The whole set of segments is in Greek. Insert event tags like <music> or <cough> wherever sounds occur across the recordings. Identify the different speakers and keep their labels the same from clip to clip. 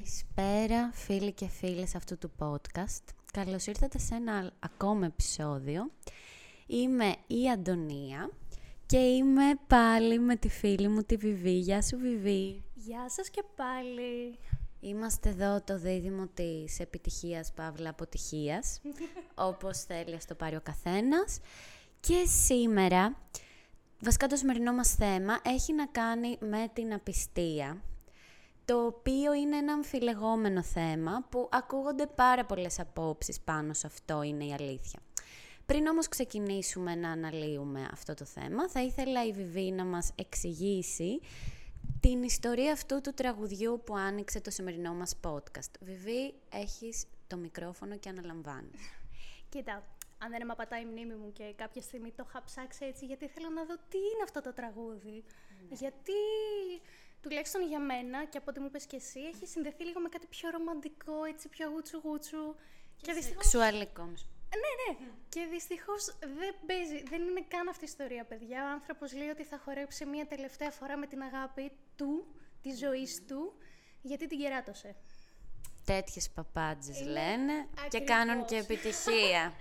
Speaker 1: Καλησπέρα φίλοι και φίλες αυτού του podcast. Καλώς ήρθατε σε ένα ακόμα επεισόδιο. Είμαι η Αντωνία και είμαι πάλι με τη φίλη μου τη Βιβί. Γεια σου Βιβί.
Speaker 2: Γεια σας και πάλι.
Speaker 1: Είμαστε εδώ το δίδυμο της επιτυχίας παύλα αποτυχίας, <laughs> όπως θέλει να το πάρει ο καθένας. Και σήμερα, βασικά το σημερινό μας θέμα έχει να κάνει με την απιστία το οποίο είναι ένα αμφιλεγόμενο θέμα που ακούγονται πάρα πολλές απόψεις πάνω σε αυτό, είναι η αλήθεια. Πριν όμως ξεκινήσουμε να αναλύουμε αυτό το θέμα, θα ήθελα η Βιβί να μας εξηγήσει την ιστορία αυτού του τραγουδιού που άνοιξε το σημερινό μας podcast. Βιβί, έχεις το μικρόφωνο και αναλαμβάνεις.
Speaker 2: Κοίτα, αν δεν με πατάει η μνήμη μου και κάποια στιγμή το είχα ψάξει έτσι, γιατί θέλω να δω τι είναι αυτό το τραγούδι. Ναι. Γιατί τουλάχιστον για μένα και από ό,τι μου είπες και εσύ, έχει συνδεθεί λίγο με κάτι πιο ρομαντικό, έτσι πιο γούτσου γούτσου.
Speaker 1: Και, και δυστυχώς... Σεξουαλικό.
Speaker 2: Ναι, ναι. Και δυστυχώς δεν παίζει, δεν είναι καν αυτή η ιστορία, παιδιά. Ο άνθρωπος λέει ότι θα χορέψει μία τελευταία φορά με την αγάπη του, τη ζωή του, γιατί την κεράτωσε.
Speaker 1: Τέτοιες παπάντζες λένε και κάνουν και επιτυχία. <laughs>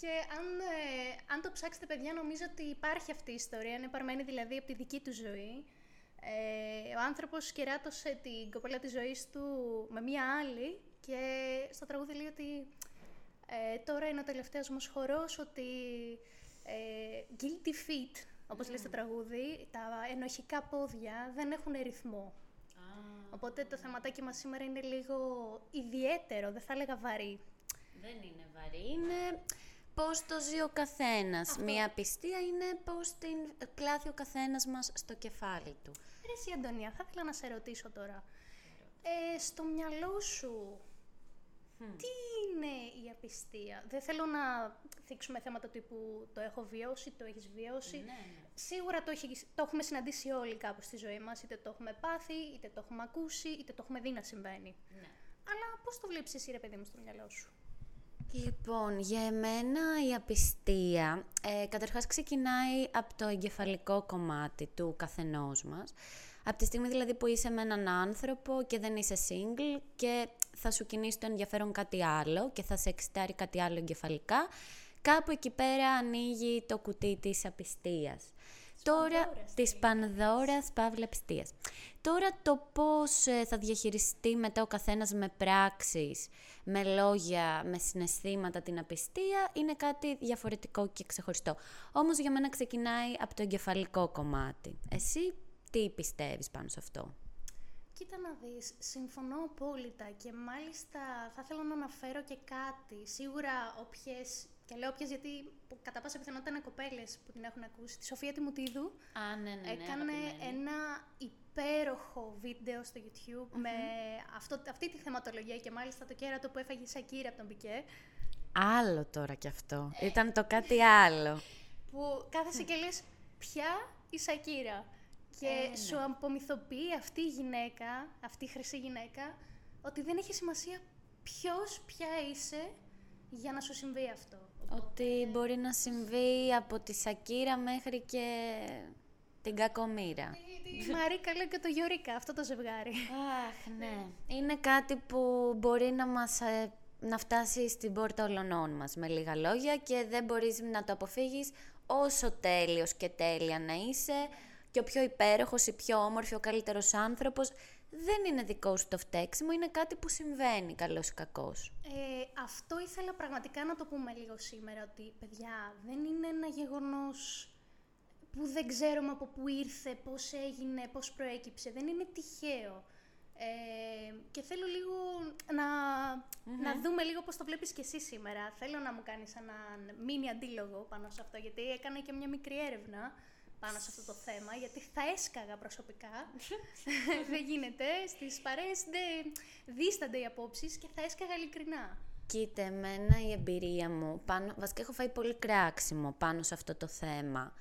Speaker 2: Και αν, ε, αν το ψάξετε, παιδιά, νομίζω ότι υπάρχει αυτή η ιστορία. Είναι παρμένη δηλαδή από τη δική του ζωή. Ε, ο άνθρωπος κεράτωσε την κοπέλα της ζωής του με μία άλλη και στο τραγούδι λέει ότι ε, τώρα είναι ο τελευταίος μας χορός, ότι ε, guilty feet, όπως λέει στο mm. τραγούδι, τα ενοχικά πόδια δεν έχουν ρυθμό. Οπότε το θεματάκι μας σήμερα είναι λίγο ιδιαίτερο, δεν θα έλεγα βαρύ.
Speaker 1: Δεν είναι βαρύ, είναι πώς το ζει ο καθένας. Μία πιστία είναι πώς την πλάθει ο καθένας μας στο κεφάλι του.
Speaker 2: Ρε εσύ Αντωνία, θα ήθελα να σε ρωτήσω τώρα. Ε, στο μυαλό σου, τι είναι η απιστία; Δεν θέλω να θίξουμε θέματα τύπου το έχω βιώσει, το έχεις βιώσει. Ναι, ναι. Σίγουρα το, έχει, το έχουμε συναντήσει όλοι κάπου στη ζωή μας, είτε το έχουμε πάθει, είτε το έχουμε ακούσει, είτε το έχουμε δει να συμβαίνει. Ναι. Αλλά πώς το βλέπεις εσύ ρε παιδί μου στο μυαλό σου;
Speaker 1: Λοιπόν, για εμένα η απιστία ε, καταρχάς ξεκινάει από το εγκεφαλικό κομμάτι του καθενός μας. Από τη στιγμή δηλαδή που είσαι με έναν άνθρωπο και δεν είσαι single και θα σου κινήσει το ενδιαφέρον κάτι άλλο και θα σε εξητάρει κάτι άλλο εγκεφαλικά, κάπου εκεί πέρα ανοίγει το κουτί της απιστίας. Τώρα, της Πανδώρας Παύλα Πιστίας. Τώρα το πώς ε, θα διαχειριστεί μετά ο καθένας με πράξεις, με λόγια, με συναισθήματα την απιστία, είναι κάτι διαφορετικό και ξεχωριστό. Όμως για μένα ξεκινάει από το εγκεφαλικό κομμάτι. Εσύ τι πιστεύεις πάνω σε αυτό;
Speaker 2: Κοίτα να δεις, συμφωνώ απόλυτα και μάλιστα θα ήθελα να αναφέρω και κάτι. Σίγουρα όποιες και λέω όποιες γιατί κατά πάσα πιθανότητα είναι κοπέλες που την έχουν ακούσει. Τη Σοφία Τιμουτίδου.
Speaker 1: Α, ναι, ναι, ναι,
Speaker 2: έκανε ένα υπέροχο βίντεο στο YouTube με αυτό, αυτή τη θεματολογία και μάλιστα το κέρατο που έφαγε η Σακύρα από τον Πικέ.
Speaker 1: Άλλο τώρα κι αυτό. Ε. Ήταν το κάτι άλλο.
Speaker 2: που κάθεσαι και λες ποια η Σακύρα; Και ε, ναι. σου απομυθοποιεί αυτή η γυναίκα, αυτή η χρυσή γυναίκα, ότι δεν έχει σημασία ποιος, ποια είσαι για να σου συμβεί αυτό.
Speaker 1: Ότι μπορεί να συμβεί από τη Σακύρα μέχρι και την Κακομήρα.
Speaker 2: Τη Μαρίκα λέει και το Γιωρίκα, αυτό το ζευγάρι.
Speaker 1: Αχ, ναι. Είναι κάτι που μπορεί να μας ε, να φτάσει στην πόρτα όλων μας, με λίγα λόγια, και δεν μπορείς να το αποφύγεις όσο τέλειος και τέλεια να είσαι, και ο πιο υπέροχος, η πιο όμορφη, ο καλύτερος άνθρωπος, δεν είναι δικό σου το φταίξιμο, είναι κάτι που συμβαίνει, καλός ή κακός.
Speaker 2: Ε, αυτό ήθελα πραγματικά να το πούμε λίγο σήμερα, ότι παιδιά δεν είναι ένα γεγονός που δεν ξέρουμε από πού ήρθε, πώς έγινε, πώς προέκυψε, δεν είναι τυχαίο. Ε, και θέλω λίγο να, να δούμε λίγο πώς το βλέπεις και εσύ σήμερα. Θέλω να μου κάνεις έναν μίνι αντίλογο πάνω σε αυτό, γιατί έκανα και μια μικρή έρευνα πάνω σε αυτό το θέμα, γιατί θα έσκαγα προσωπικά. <laughs> δεν γίνεται. Στις παρέες δεν δίστανται οι απόψεις και θα έσκαγα ειλικρινά.
Speaker 1: Κοίτα, εμένα η εμπειρία μου, πάνω, βασικά έχω φάει πολύ κράξιμο πάνω σε αυτό το θέμα,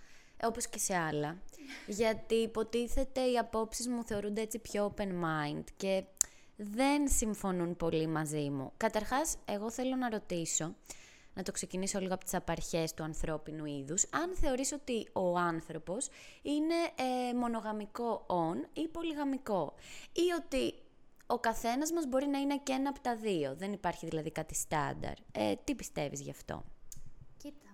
Speaker 1: όπως και σε άλλα, <laughs> γιατί υποτίθεται οι απόψεις μου θεωρούνται έτσι πιο open mind και δεν συμφωνούν πολύ μαζί μου. Καταρχάς, εγώ θέλω να ρωτήσω, να το ξεκινήσω λίγο από τις απαρχές του ανθρώπινου είδους, αν θεωρείς ότι ο άνθρωπος είναι ε, μονογαμικό on ή πολυγαμικό ή ότι ο καθένας μας μπορεί να είναι και ένα από τα δύο. Δεν υπάρχει δηλαδή κάτι στάνταρ. Ε, τι πιστεύεις γι' αυτό;
Speaker 2: Κοίτα,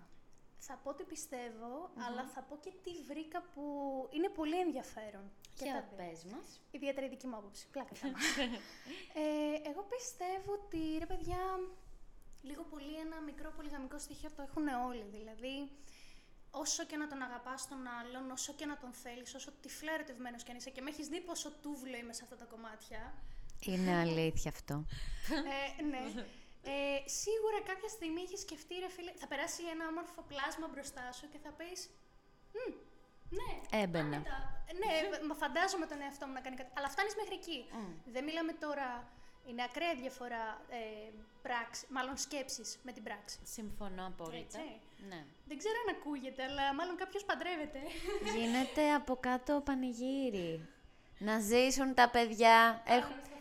Speaker 2: θα πω τι πιστευω αλλά θα πω και τι βρήκα που είναι πολύ ενδιαφέρον. Και τα δύο.
Speaker 1: πες μας.
Speaker 2: Ιδιαίτερα η δική μου άποψη. Πλάκα <laughs> θέμα. ε, εγώ πιστεύω ότι ρε παιδιά, λίγο πολύ ένα μικρό πολυγαμικό στοιχείο το έχουν όλοι. Δηλαδή, όσο και να τον αγαπάς τον άλλον, όσο και να τον θέλεις, όσο τυφλά ερωτευμένος κι αν είσαι και με έχεις δει πόσο τούβλο είμαι σε αυτά τα κομμάτια.
Speaker 1: Είναι αλήθεια αυτό.
Speaker 2: ε, ναι. Ε, σίγουρα κάποια στιγμή έχεις σκεφτεί, ρε φίλε, θα περάσει ένα όμορφο πλάσμα μπροστά σου και θα πεις «Μμ, ναι,
Speaker 1: Έμπαινα.
Speaker 2: άνετα. ναι, μα φαντάζομαι τον εαυτό μου να κάνει κάτι. Αλλά φτάνεις μέχρι εκεί. Δεν μιλάμε τώρα. Είναι ακραία διαφορά ε, πράξη, μάλλον σκέψεις με την πράξη.
Speaker 1: Συμφωνώ απόλυτα.
Speaker 2: Έτσι.
Speaker 1: Ναι.
Speaker 2: Δεν ξέρω αν ακούγεται, αλλά μάλλον κάποιος παντρεύεται.
Speaker 1: Γίνεται από κάτω πανηγύρι. Να ζήσουν τα παιδιά. Έχω...
Speaker 2: Πάμε στο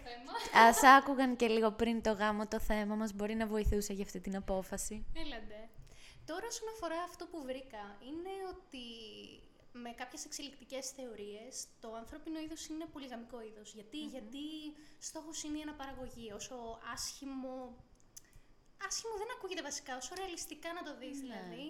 Speaker 2: θέμα.
Speaker 1: Ας άκουγαν και λίγο πριν το γάμο το θέμα μας, μπορεί να βοηθούσε για αυτή την απόφαση.
Speaker 2: Έλαντε. Τώρα όσον αφορά αυτό που βρήκα, είναι ότι με κάποιες εξελικτικές θεωρίες το ανθρώπινο είδος είναι πολυγαμικό είδος. Γιατί, γιατί στόχος είναι η αναπαραγωγή. Όσο άσχημο... Άσχημο δεν ακούγεται βασικά, όσο ρεαλιστικά να το δεις δηλαδή.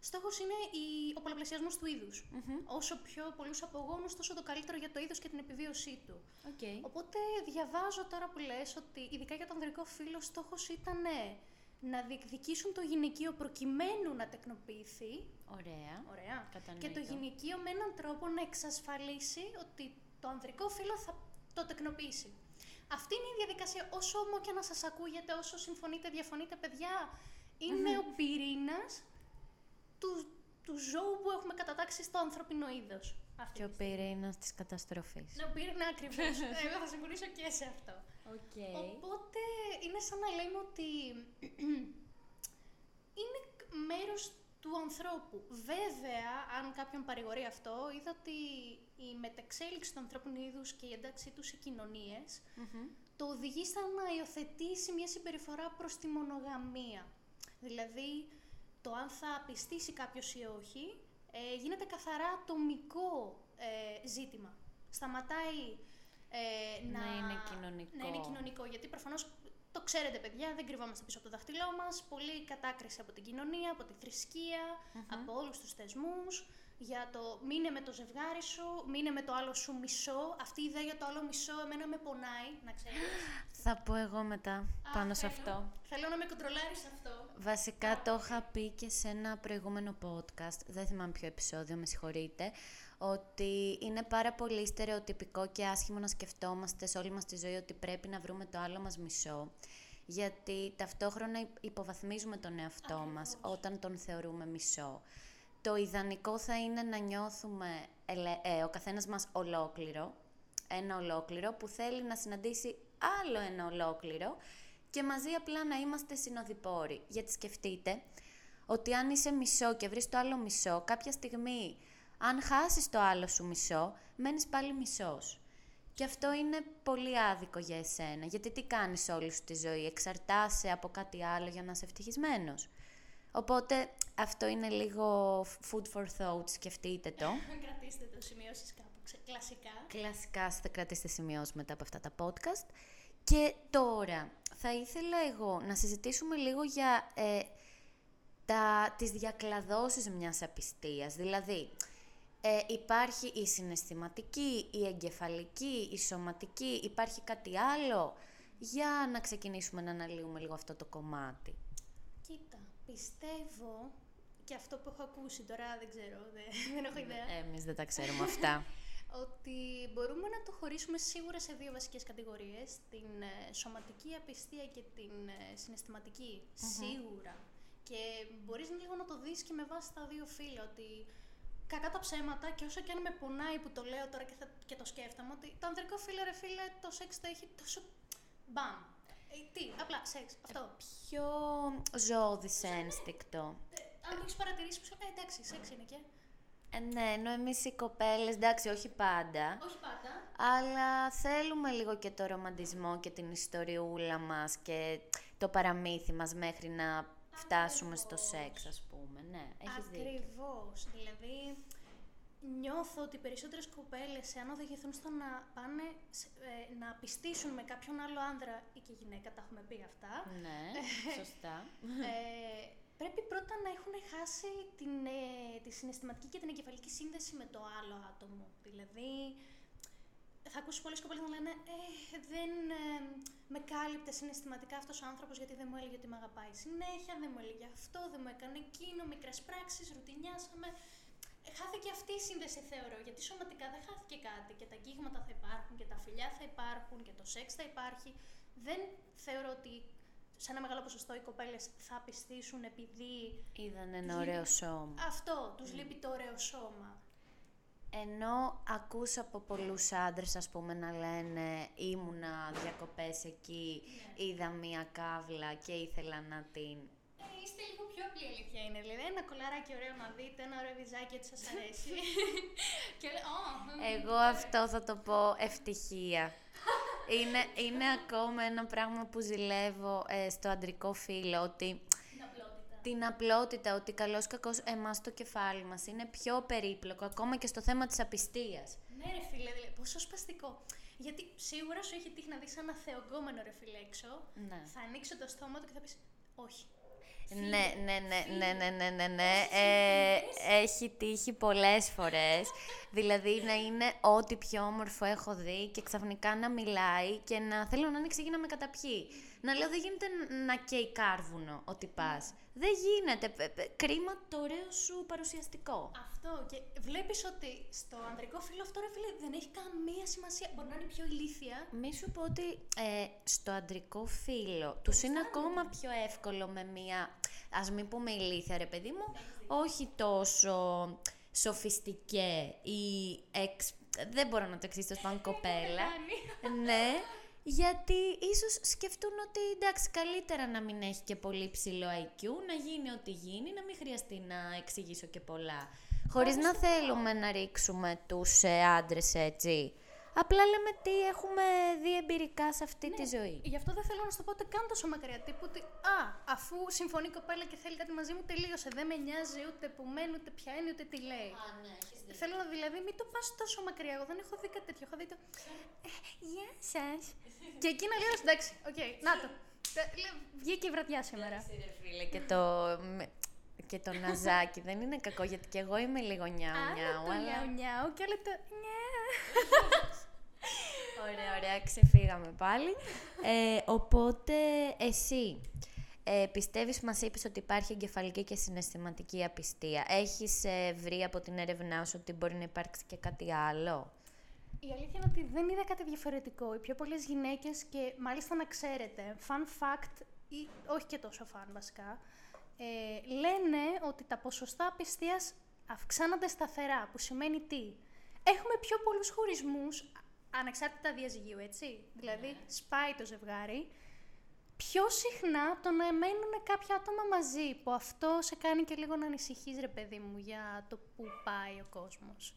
Speaker 2: Στόχος είναι η, ο πολλαπλασιασμός του είδους. Όσο πιο πολλούς απογόνους, τόσο το καλύτερο για το είδος και την επιβίωσή του.
Speaker 1: Okay.
Speaker 2: Οπότε διαβάζω τώρα που λες ότι ειδικά για τον ανδρικό φίλο στόχος ήταν ναι, να διεκδικήσουν το γυναικείο προκειμένου να τεκνοποιηθεί.
Speaker 1: Ωραία.
Speaker 2: Ωραία.
Speaker 1: Κατανοητό.
Speaker 2: Και το γυναικείο με έναν τρόπο να εξασφαλίσει ότι το ανδρικό φύλλο θα το τεκνοποιήσει. Αυτή είναι η διαδικασία. Όσο όμω και να σας ακούγεται, όσο συμφωνείτε, διαφωνείτε, παιδιά, είναι ο πυρήνας του, του ζώου που έχουμε κατατάξει στο ανθρώπινο είδος. Αυτή
Speaker 1: Και ο
Speaker 2: τη στιγμή.
Speaker 1: πυρήνας της καταστροφής.
Speaker 2: Ναι, ο πυρήνα ακριβώς. <laughs> Εγώ θα συμφωνήσω και σε αυτό. Οπότε είναι σαν να λέμε ότι <clears throat> είναι μέρος του ανθρώπου. Βέβαια, αν κάποιον παρηγορεί αυτό, είδα ότι η μεταξέλιξη του ανθρώπινου είδους και η ένταξή του σε κοινωνίες το οδηγεί στα να υιοθετήσει μια συμπεριφορά προς τη μονογαμία. Δηλαδή, το αν θα πιστήσει κάποιος ή όχι, ε, γίνεται καθαρά ατομικό ε, ζήτημα. Σταματάει ε, να...
Speaker 1: Να είναι κοινωνικό.
Speaker 2: Να είναι κοινωνικό, γιατί προφανώς το ξέρετε παιδιά, δεν κρυβόμαστε πίσω από το δάχτυλό μας, πολύ κατάκριση από την κοινωνία, από τη θρησκεια από όλους τους θεσμούς, για το μείνε με το ζευγάρι σου, μείνε με το άλλο σου μισό. Αυτή η ιδέα για το άλλο μισό εμένα με πονάει, να ξέρεις.
Speaker 1: Θα πω εγώ μετά πάνω σε
Speaker 2: θέλω.
Speaker 1: αυτό.
Speaker 2: Θέλω να με κοντρολάρεις αυτό.
Speaker 1: Βασικά το είχα πει και σε ένα προηγούμενο podcast, δεν θυμάμαι ποιο επεισόδιο, με συγχωρείτε, ότι είναι πάρα πολύ στερεοτυπικό και άσχημο να σκεφτόμαστε σε όλη μας τη ζωή ότι πρέπει να βρούμε το άλλο μας μισό. Γιατί ταυτόχρονα υ- υποβαθμίζουμε τον εαυτό μας όταν τον θεωρούμε μισό. Το ιδανικό θα είναι να νιώθουμε ελε- ε, ο καθένας μας ολόκληρο, ένα ολόκληρο που θέλει να συναντήσει άλλο ένα ολόκληρο και μαζί απλά να είμαστε συνοδοιπόροι. Γιατί σκεφτείτε ότι αν είσαι μισό και βρεις το άλλο μισό, κάποια στιγμή αν χάσεις το άλλο σου μισό, μένεις πάλι μισός. Και αυτό είναι πολύ άδικο για εσένα, γιατί τι κάνεις όλη σου τη ζωή, εξαρτάσαι από κάτι άλλο για να είσαι ευτυχισμένος. Οπότε αυτό είναι λίγο food for thought, σκεφτείτε το. <laughs>
Speaker 2: Κρατήστε το σημειώσεις κάπου, ξε- κλασικά.
Speaker 1: Κλασικά θα κρατήσετε σημειώσεις μετά από αυτά τα podcast. Και τώρα θα ήθελα εγώ να συζητήσουμε λίγο για ε, τα, τις διακλαδώσεις μιας απιστίας. Δηλαδή, ε, υπάρχει η συναισθηματική, η εγκεφαλική, η σωματική, υπάρχει κάτι άλλο; Για να ξεκινήσουμε να αναλύουμε λίγο αυτό το κομμάτι.
Speaker 2: Κοίτα, πιστεύω και αυτό που έχω ακούσει τώρα, δεν ξέρω, δεν, δεν έχω ιδέα,
Speaker 1: Εμείς δεν τα ξέρουμε αυτά. <laughs>
Speaker 2: ότι μπορούμε να το χωρίσουμε σίγουρα σε δύο βασικές κατηγορίες, την ε, σωματική απιστία και την ε, συναισθηματικη σίγουρα. Και μπορείς λίγο να το δεις και με βάση τα δύο φύλλα, ότι κακά τα ψέματα και όσο και αν με πονάει που το λέω τώρα και, θα, και το σκέφτομαι, ότι το ανδρικό φίλο ρε φίλε το σεξ το έχει τόσο μπαμ. Ε, τι, απλά σεξ, αυτό.
Speaker 1: Πιο ζώδης ένστικτο.
Speaker 2: Ε, αν το έχεις παρατηρήσει, που σου λέει, εντάξει, σεξ είναι και.
Speaker 1: Ε, ναι, ενώ εμείς οι κοπέλες, εντάξει, όχι πάντα,
Speaker 2: Όχι πάντα.
Speaker 1: αλλά θέλουμε λίγο και το ρομαντισμό και την ιστοριούλα μας και το παραμύθι μας μέχρι να φτάσουμε στο σεξ, ας πούμε. Ναι, έχεις δίκιο.
Speaker 2: Ακριβώς. Δηλαδή, νιώθω ότι οι περισσότερες κοπέλες, εάν οδηγηθούν στο να πάνε ε, να πιστήσουν με κάποιον άλλο άνδρα ή και γυναίκα, τα έχουμε πει αυτά.
Speaker 1: Ναι, σωστά.
Speaker 2: Ε, πρέπει πρώτα να έχουν χάσει την, ε, τη συναισθηματική και την εγκεφαλική σύνδεση με το άλλο άτομο. Δηλαδή, θα ακούσει πολλέ κοπέλε να λένε Ε, δεν ε, με κάλυπτε συναισθηματικά αυτός ο άνθρωπος γιατί δεν μου έλεγε ότι με αγαπάει συνέχεια, δεν μου έλεγε αυτό, δεν μου έκανε εκείνο, μικρές πράξεις, ρουτινιάσαμε. Ε, χάθηκε αυτή η σύνδεση, θεωρώ, γιατί σωματικά δεν χάθηκε κάτι και τα αγγίγματα θα υπάρχουν και τα φιλιά θα υπάρχουν και το σεξ θα υπάρχει. Δεν θεωρώ ότι σε ένα μεγάλο ποσοστό οι κοπέλες θα πιστήσουν επειδή.
Speaker 1: Είδαν ένα ωραίο σώμα.
Speaker 2: Αυτό, τους mm. λείπει το ωραίο σώμα.
Speaker 1: Ενώ ακούς από πολλούς άντρες, ας πούμε, να λένε ήμουνα διακοπές εκεί, ναι. είδα μία κάβλα και ήθελα να την...
Speaker 2: Ε, είστε λίγο πιο απλή αλήθεια είναι, δηλαδή ένα κολαράκι ωραίο να δείτε, ένα ωραίο βυζάκι ότι σας αρέσει. <laughs> και
Speaker 1: Εγώ αυτό θα το πω ευτυχία. είναι, είναι ακόμα ένα πράγμα που ζηλεύω ε, στο αντρικό φίλο, ότι την απλότητα, ότι καλός κακός εμάς το κεφάλι μας είναι πιο περίπλοκο, ακόμα και στο θέμα της απιστίας.
Speaker 2: Ναι, ρε φίλε, δηλαδή, πόσο σπαστικό. Γιατί σίγουρα σου έχει τύχει να δεις ένα θεογκόμενο ρε φίλε έξω.
Speaker 1: Ναι.
Speaker 2: Θα ανοίξει το στόμα του και θα πεις Όχι.
Speaker 1: Ναι, ναι, ναι, ναι, ναι, ναι, ναι, ναι. Ε, έχει τύχει πολλές φορές. δηλαδή να είναι ό,τι πιο όμορφο έχω δει και ξαφνικά να μιλάει και να θέλω να ανοίξει να με καταπιεί. Να λέω δεν γίνεται να καίει κάρβουνο ότι πας. Δεν γίνεται. Κρίμα το ωραίο σου παρουσιαστικό.
Speaker 2: Αυτό. Και βλέπεις ότι στο ανδρικό φίλο αυτό ρε φίλε δεν έχει καμία σημασία. Μπορεί να είναι πιο ηλίθια.
Speaker 1: Μη σου πω ότι ε, στο αντρικό φίλο τους είναι ακόμα πιο εύκολο με μία. Α μην πούμε ηλίθια, ρε παιδί μου. Όχι τόσο σοφιστικέ ή εξ... Δεν μπορώ να το εξήσω <laughs> σαν κοπέλα. ναι, γιατί ίσως σκεφτούν ότι εντάξει καλύτερα να μην έχει και πολύ ψηλό IQ, να γίνει ό,τι γίνει, να μην χρειαστεί να εξηγήσω και πολλά. Χωρίς να θέλουμε να ρίξουμε τους ε, άντρες έτσι. Απλά λέμε τι έχουμε δει εμπειρικά σε αυτή
Speaker 2: ναι,
Speaker 1: τη ζωή.
Speaker 2: Γι' αυτό δεν θέλω να σου το πω ούτε καν τόσο μακριά. Τύπου ότι, Α, αφού συμφωνεί η κοπέλα και θέλει κάτι μαζί μου, τελείωσε. Δεν με νοιάζει ούτε που μένει, ούτε ποια είναι, ούτε τι λέει.
Speaker 1: Α, ναι, έχεις
Speaker 2: Θέλω να δηλαδή μην το πας τόσο μακριά. Εγώ δεν έχω δει κάτι τέτοιο. Έχω δει το. Ε, γεια σας. και εκεί να λέω εντάξει, OK, okay, να το. Βγήκε η βραδιά σήμερα.
Speaker 1: Εντάξει, φίλε, και το, και το ναζάκι δεν είναι κακό γιατί και εγώ είμαι λίγο νιάου νιάου.
Speaker 2: Αλλά το νιάου νιάου και όλο το <laughs>
Speaker 1: Ωραία, ωραία, ξεφύγαμε πάλι. Ε, οπότε, εσύ ε, πιστεύεις, μας είπες ότι υπάρχει εγκεφαλική και συναισθηματική απιστία. Έχεις ε, βρει από την έρευνά σου ότι μπορεί να υπάρξει και κάτι άλλο;
Speaker 2: Η αλήθεια είναι ότι δεν είδα κάτι διαφορετικό. Οι πιο πολλές γυναίκες και μάλιστα να ξέρετε, fun fact, ή όχι και τόσο fun βασικά, ε, λένε ότι τα ποσοστά απιστίας αυξάνονται σταθερά, που σημαίνει τι; Έχουμε πιο πολλούς χωρισμούς, ανεξάρτητα διαζυγίου, έτσι. Δηλαδή, ναι. σπάει το ζευγάρι. Πιο συχνά το να μένουν κάποια άτομα μαζί, που αυτό σε κάνει και λίγο να ανησυχείς, ρε παιδί μου, για το που πάει ο κόσμος.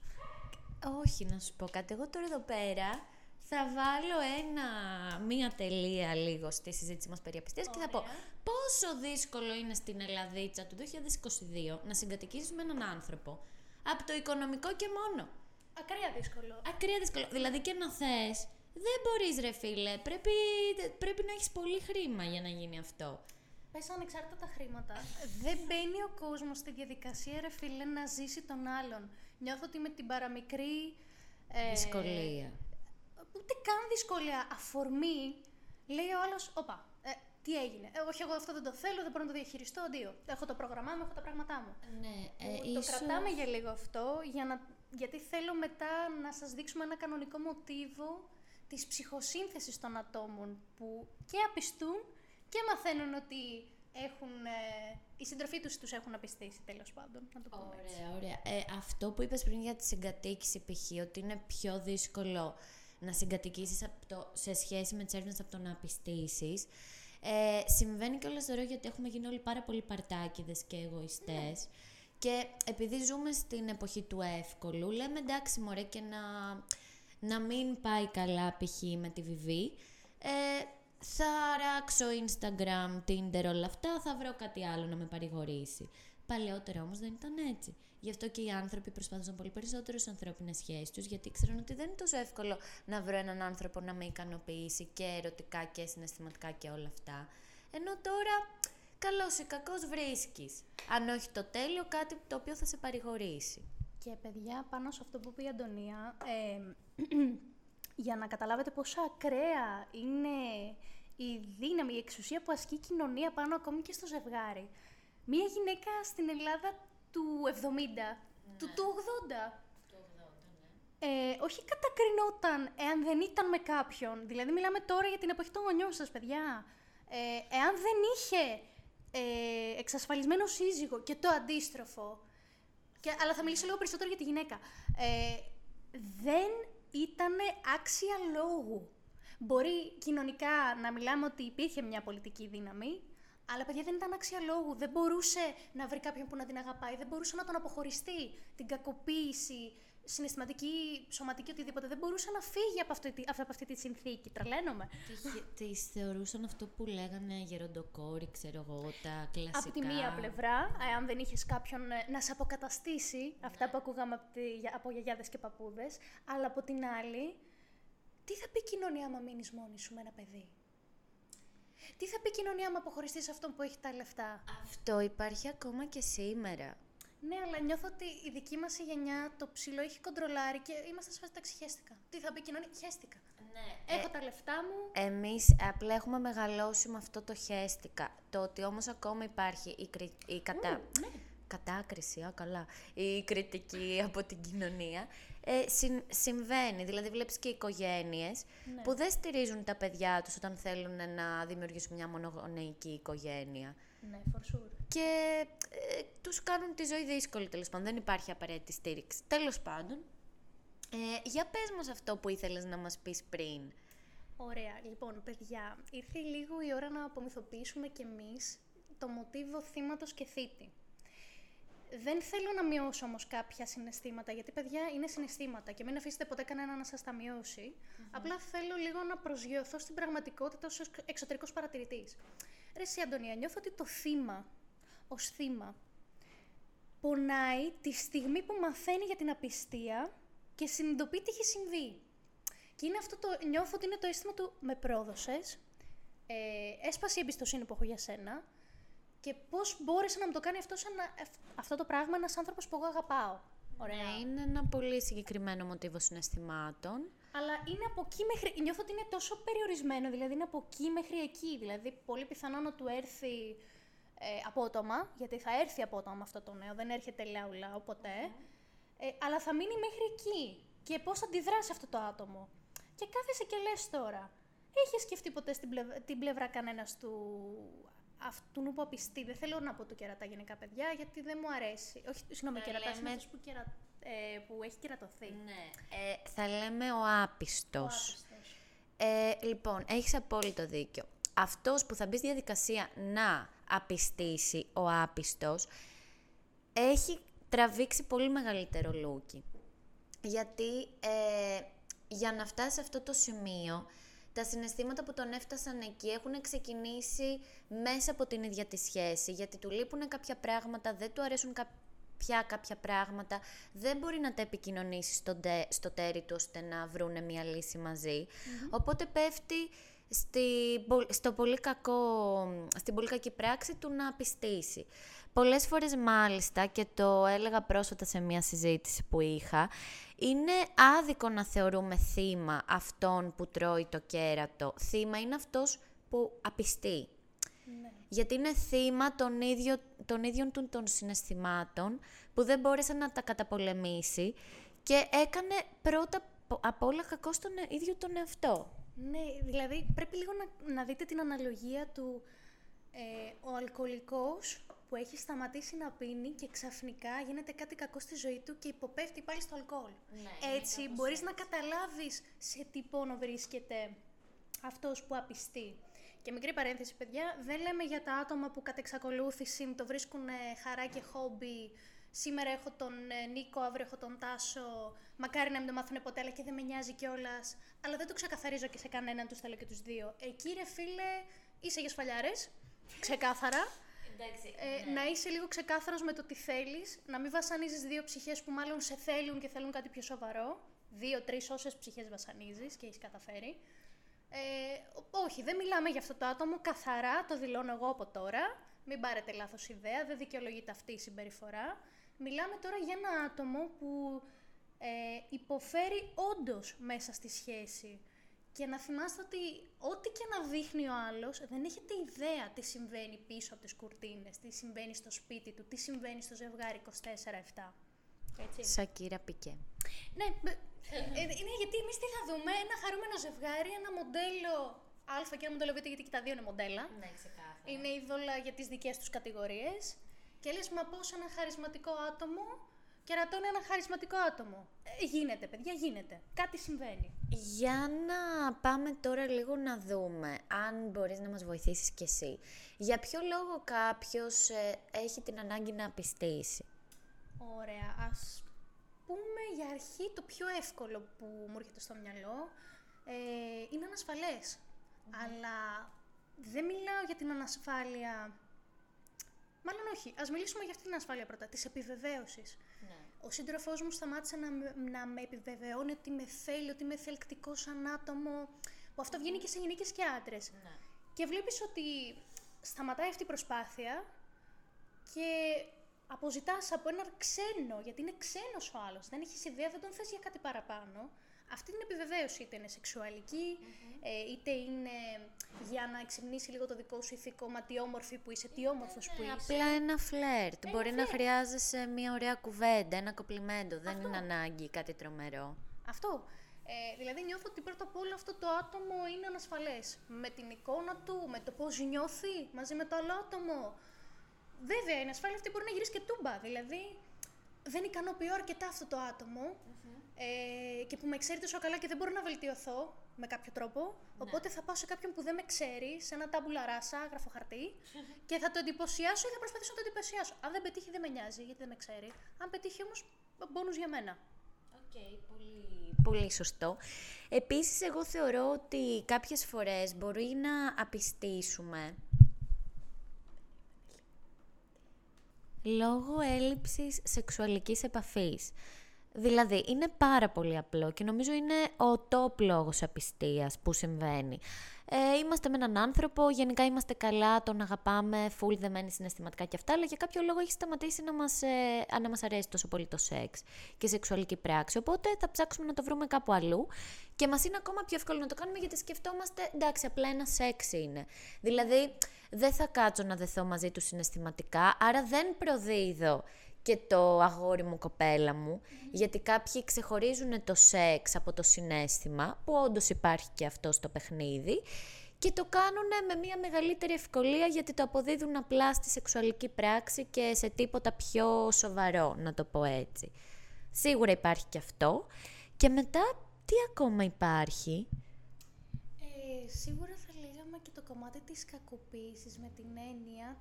Speaker 1: Όχι, να σου πω κάτι. Εγώ τώρα εδώ πέρα θα βάλω ένα, μία τελεία λίγο στη συζήτηση μας περί απιστίας και θα πω πόσο δύσκολο είναι στην Ελλαδίτσα του 2022 να συγκατοικήσεις με έναν άνθρωπο από το οικονομικό και μόνο.
Speaker 2: Ακραία δύσκολο.
Speaker 1: Ακραία δύσκολο. Δηλαδή και να θες, δεν μπορείς, ρε φίλε. Πρέπει, πρέπει να έχεις πολύ χρήμα για να γίνει αυτό.
Speaker 2: Πες ανεξάρτητα τα χρήματα. δεν μπαίνει ο κόσμος στη διαδικασία, ρε φίλε, να ζήσει τον άλλον. Νιώθω ότι με την παραμικρή.
Speaker 1: Ε, δυσκολία.
Speaker 2: Ούτε καν δυσκολία. Αφορμή. Λέει ο άλλος, Όπα, ε, τι έγινε; Ε, όχι, εγώ αυτό δεν το θέλω, δεν μπορώ να το διαχειριστώ. Αντίο. Έχω το πρόγραμμά μου, έχω τα πράγματά μου.
Speaker 1: Ναι, ε,
Speaker 2: το κρατάμε για λίγο αυτό για να γιατί θέλω μετά να σας δείξουμε ένα κανονικό μοτίβο της ψυχοσύνθεσης των ατόμων που και απιστούν και μαθαίνουν ότι έχουν, ε, οι συντροφοί τους τους έχουν απιστήσει τέλος πάντων. Να το πούμε
Speaker 1: ωραία, ωραία. Ε, αυτό που είπες πριν για τη συγκατοίκηση π.χ. ότι είναι πιο δύσκολο να συγκατοικήσεις σε σχέση με τις έρευνες από το να απιστήσεις. Ε, συμβαίνει και όλα στο γιατί έχουμε γίνει όλοι πάρα πολύ παρτάκιδες και εγωιστές. Ναι. Και επειδή ζούμε στην εποχή του εύκολου, λέμε εντάξει μωρέ και να, να μην πάει καλά π.χ. με τη βιβή, ε, θα ράξω Instagram, Tinder, όλα αυτά, θα βρω κάτι άλλο να με παρηγορήσει. Παλαιότερα όμως δεν ήταν έτσι. Γι' αυτό και οι άνθρωποι προσπαθούσαν πολύ περισσότερο στις ανθρώπινες σχέσεις τους, γιατί ξέρουν ότι δεν είναι τόσο εύκολο να βρω έναν άνθρωπο να με ικανοποιήσει και ερωτικά και συναισθηματικά και όλα αυτά. Ενώ τώρα, καλός ή κακός βρίσκεις. Αν όχι το τέλειο, κάτι το οποίο θα σε παρηγορήσει.
Speaker 2: Και παιδιά, πάνω σε αυτό που είπε η Αντωνία, ε, <clears throat> για να καταλάβετε πόσο ακραία είναι η δύναμη, η εξουσία που ασκεί η κοινωνία πάνω ακόμη και στο ζευγάρι. Μία γυναίκα στην Ελλάδα του 70, του, του 80, ε, όχι κατακρινόταν εάν δεν ήταν με κάποιον. Δηλαδή, μιλάμε τώρα για την εποχή των γονιών σας, παιδιά. Ε, εάν δεν είχε ε, εξασφαλισμένο σύζυγο και το αντίστροφο, και, αλλά θα μιλήσω λίγο περισσότερο για τη γυναίκα, ε, δεν ήταν άξια λόγου. Μπορεί κοινωνικά να μιλάμε ότι υπήρχε μια πολιτική δύναμη, αλλά παιδιά δεν ήταν άξια λόγου. Δεν μπορούσε να βρει κάποιον που να την αγαπάει, δεν μπορούσε να τον αποχωριστεί. Την κακοποίηση, συναισθηματική, σωματική, οτιδήποτε. Δεν μπορούσε να φύγει από αυτή, από αυτή τη συνθήκη. Τρελαίνομαι.
Speaker 1: Τη θεωρούσαν αυτό που λέγανε γεροντοκόρη, ξέρω εγώ, τα κλασικά.
Speaker 2: Από τη μία πλευρά, αν δεν είχες κάποιον ε, να σε αποκαταστήσει, αυτά που ακούγαμε από, τη, από γιαγιάδες και παππούδες. Αλλά από την άλλη, τι θα πει η κοινωνία άμα μείνεις μόνη σου με ένα παιδί; Τι θα πει η κοινωνία άμα αποχωριστείς αυτόν που έχει τα λεφτά;
Speaker 1: Αυτό υπάρχει ακόμα και σήμερα.
Speaker 2: Ναι, αλλά νιώθω ότι η δική μας γενιά το ψηλό έχει κοντρολάρει και είμαστε σε φάση χέστηκα. Τι θα πει η κοινωνία, χέστηκα. Ναι. Έχω ε, τα λεφτά μου.
Speaker 1: Εμείς απλά έχουμε μεγαλώσει με αυτό το χέστηκα. Το ότι όμως ακόμα υπάρχει η, κρι... η κατά... ναι. κατάκριση, α, καλά, η κριτική από την κοινωνία ε, συμβαίνει. Δηλαδή, βλέπεις και οικογένειες ναι. που δεν στηρίζουν τα παιδιά τους όταν θέλουν να δημιουργήσουν μια μονογονεϊκή οικογένεια.
Speaker 2: Ναι, for sure.
Speaker 1: Και ε, τους κάνουν τη ζωή δύσκολη, τέλος πάντων. Δεν υπάρχει απαραίτητη στήριξη. Τέλος πάντων, ε, για πες μας αυτό που ήθελες να μας πεις πριν.
Speaker 2: Ωραία. Λοιπόν, παιδιά, ήρθε λίγο η ώρα να απομυθοποιήσουμε κι εμείς το μοτίβο θύματος και θήτη. Δεν θέλω να μειώσω όμως κάποια συναισθήματα, γιατί παιδιά είναι συναισθήματα και μην αφήσετε ποτέ κανένα να σας τα μειώσει. Απλά θέλω λίγο να προσγειωθώ στην πραγματικότητα ως εξωτερικός παρατηρητής. Ρε εσύ, Αντωνία, νιώθω ότι το θύμα, ως θύμα, πονάει τη στιγμή που μαθαίνει για την απιστία και συνειδητοποιεί τι έχει συμβεί. Και είναι αυτό το, νιώθω ότι είναι το αίσθημα του με πρόδωσες, ε, έσπασε η εμπιστοσύνη που έχω για σένα, και πώς μπόρεσε να μου το κάνει αυτό, σαν αυτό το πράγμα ένας άνθρωπος που εγώ αγαπάω.
Speaker 1: Ωραία. Ναι, είναι ένα πολύ συγκεκριμένο μοτίβο συναισθημάτων.
Speaker 2: Αλλά είναι από εκεί μέχρι. Νιώθω ότι είναι τόσο περιορισμένο, δηλαδή είναι από εκεί μέχρι εκεί. Δηλαδή, πολύ πιθανό να του έρθει ε, απότομα, γιατί θα έρθει απότομα αυτό το νέο, δεν έρχεται λαουλά ποτέ. Ε, αλλά θα μείνει μέχρι εκεί. Και πώς θα αντιδράσει αυτό το άτομο. Και κάθεσαι και λες τώρα. Έχεις σκεφτεί ποτέ στην πλευρά, την πλευρά κανένας του αυτού που απιστεί; Δεν θέλω να πω το κερατά γενικά παιδιά, γιατί δεν μου αρέσει. Όχι, συγγνώμη, κερατάς λέμε... είναι που, κερα... ε, που έχει κερατωθεί.
Speaker 1: Ναι. Ε, θα λέμε ο άπιστος. Ε, λοιπόν, έχεις απόλυτο δίκιο. Αυτός που θα μπει στη διαδικασία να απιστήσει ο άπιστος, έχει τραβήξει πολύ μεγαλύτερο λούκι. Γιατί ε, για να φτάσει σε αυτό το σημείο, τα συναισθήματα που τον έφτασαν εκεί έχουν ξεκινήσει μέσα από την ίδια τη σχέση, γιατί του λείπουν κάποια πράγματα, δεν του αρέσουν πια κάποια πράγματα, δεν μπορεί να τα επικοινωνήσεις στο, στο τέρι του ώστε να βρούνε μια λύση Οπότε πέφτει στη, στο πολύ κακό, στην πολύ κακή πράξη του να πιστήσει. Πολλές φορές μάλιστα, και το έλεγα πρόσφατα σε μια συζήτηση που είχα, είναι άδικο να θεωρούμε θύμα αυτόν που τρώει το κέρατο. Θύμα είναι αυτός που απιστεί. Ναι. Γιατί είναι θύμα των, ίδιο, των ίδιων του των συναισθημάτων που δεν μπόρεσε να τα καταπολεμήσει και έκανε πρώτα απ' όλα κακό στον ίδιο τον εαυτό.
Speaker 2: Ναι, δηλαδή πρέπει λίγο να, να δείτε την αναλογία του ε, ο αλκοολικός που έχει σταματήσει να πίνει και ξαφνικά γίνεται κάτι κακό στη ζωή του και υποπέφτει πάλι στο αλκοόλ. Ναι, Έτσι μπορείς να καταλάβεις σε τι πόνο βρίσκεται αυτός που απιστεί. Και μικρή παρένθεση, παιδιά, δεν λέμε για τα άτομα που κατ' εξακολούθηση το βρίσκουν χαρά και χόμπι. Σήμερα έχω τον ε, Νίκο, αύριο έχω τον Τάσο. Μακάρι να μην το μάθουν ποτέ, αλλά και δεν με νοιάζει κιόλας. Αλλά δεν το ξεκαθαρίζω και σε κανέναν, τους θέλω και τους δύο. Εκεί, ρε φίλε, είσαι για σφαλιάρες. Ξεκάθαρα. Ε,
Speaker 1: ναι.
Speaker 2: Να είσαι λίγο ξεκάθαρος με το τι θέλεις, να μην βασανίζεις δύο ψυχές που μάλλον σε θέλουν και θέλουν κάτι πιο σοβαρό. Δύο-τρεις όσες ψυχές βασανίζεις και έχεις καταφέρει. Ε, όχι, δεν μιλάμε για αυτό το άτομο, καθαρά το δηλώνω εγώ από τώρα. Μην πάρετε λάθος ιδέα, δεν δικαιολογείται αυτή η συμπεριφορά. Μιλάμε τώρα για ένα άτομο που ε, υποφέρει όντως μέσα στη σχέση. Και να θυμάστε ότι ό,τι και να δείχνει ο άλλος, δεν έχετε ιδέα τι συμβαίνει πίσω από τις κουρτίνες, τι συμβαίνει στο σπίτι του, τι συμβαίνει στο ζευγάρι 24-7. Έτσι.
Speaker 1: Σακύρα Πικέ.
Speaker 2: Ναι, μπ- ε, ε, είναι γιατί εμείς τι θα δούμε, ένα χαρούμενο ζευγάρι, ένα μοντέλο Α και ένα μοντέλο Β, γιατί και τα δύο είναι μοντέλα.
Speaker 1: Ναι, ξεκάθαρα.
Speaker 2: Είναι είδωλα για τις δικές τους κατηγορίες. Και λες, μα πώς ένα χαρισματικό άτομο κερατώνει ένα χαρισματικό άτομο. Ε, γίνεται, παιδιά, γίνεται. Κάτι συμβαίνει.
Speaker 1: Για να πάμε τώρα λίγο να δούμε, αν μπορείς να μας βοηθήσεις κι εσύ. Για ποιο λόγο κάποιος ε, έχει την ανάγκη να πιστήσει;
Speaker 2: Ωραία. Ας πούμε για αρχή το πιο εύκολο που μου έρχεται στο μυαλό ε, είναι ανασφαλές. Αλλά δεν μιλάω για την ανασφάλεια... Μάλλον όχι. Ας μιλήσουμε για αυτή την ασφάλεια πρώτα, της επιβεβαίωσης.
Speaker 1: Ναι.
Speaker 2: Ο σύντροφός μου σταμάτησε να, με- να με επιβεβαιώνει ότι με θέλει, ότι είμαι θελκτικός σαν άτομο. Που αυτό βγαίνει και σε γυναίκες και άντρες.
Speaker 1: Ναι.
Speaker 2: Και βλέπεις ότι σταματάει αυτή η προσπάθεια και αποζητάς από έναν ξένο, γιατί είναι ξένος ο άλλος. Δεν έχεις ιδέα, δεν τον θες για κάτι παραπάνω. Αυτή την επιβεβαίωση είτε είναι σεξουαλική, ε, είτε είναι για να εξυμνήσει λίγο το δικό σου ηθικό, μα τι όμορφη που είσαι, τι όμορφος που
Speaker 1: Ναι,
Speaker 2: είσαι.
Speaker 1: απλά ένα φλερτ. Μπορεί να χρειάζεσαι μια ωραία κουβέντα, ένα κοπλιμέντο. Δεν είναι ανάγκη κάτι τρομερό.
Speaker 2: Αυτό. Ε, δηλαδή νιώθω ότι πρώτα απ' όλα αυτό το άτομο είναι ανασφαλές. Με την εικόνα του, με το πώς νιώθει μαζί με το άλλο άτομο. Βέβαια, η ασφάλεια αυτή μπορεί να γυρίσει και τούμπα. Δηλαδή, δεν ικανοποιώ αρκετά αυτό το ατομο ε, και που με ξέρει τόσο καλά και δεν μπορώ να βελτιωθώ με κάποιο τρόπο. Οπότε θα πάω σε κάποιον που δεν με ξέρει, σε ένα τάμπουλα ράσα, γράφω χαρτί, <laughs> και θα το εντυπωσιάσω ή θα προσπαθήσω να το εντυπωσιάσω. Αν δεν πετύχει, δεν με νοιάζει, γιατί δεν με ξέρει. Αν πετύχει όμως, μπόνους για μένα.
Speaker 1: πολύ... πολύ σωστό. Επίσης, εγώ θεωρώ ότι κάποιες φορές μπορεί να απιστήσουμε λόγω έλλειψης σεξουαλικής επαφής. Δηλαδή, είναι πάρα πολύ απλό και νομίζω είναι ο top λόγος απιστίας που συμβαίνει. Ε, είμαστε με έναν άνθρωπο, γενικά είμαστε καλά, τον αγαπάμε, full δεμένοι συναισθηματικά και αυτά, αλλά για κάποιο λόγο έχει σταματήσει να μας, ε, α, να μας αρέσει τόσο πολύ το σεξ και η σεξουαλική πράξη. Οπότε θα ψάξουμε να το βρούμε κάπου αλλού και μας είναι ακόμα πιο εύκολο να το κάνουμε γιατί σκεφτόμαστε, εντάξει, απλά ένα σεξ είναι. Δηλαδή, δεν θα κάτσω να δεθώ μαζί του συναισθηματικά, άρα δεν προδίδω και το αγόρι μου, κοπέλα μου, γιατί κάποιοι ξεχωρίζουν το σεξ από το συνέστημα, που όντως υπάρχει και αυτό στο παιχνίδι, και το κάνουν με μια μεγαλύτερη ευκολία γιατί το αποδίδουν απλά στη σεξουαλική πράξη και σε τίποτα πιο σοβαρό, να το πω έτσι. Σίγουρα υπάρχει και αυτό. Και μετά, τι ακόμα υπάρχει;
Speaker 2: Ε, σίγουρα θα λέγαμε και το κομμάτι της κακοποίησης με την έννοια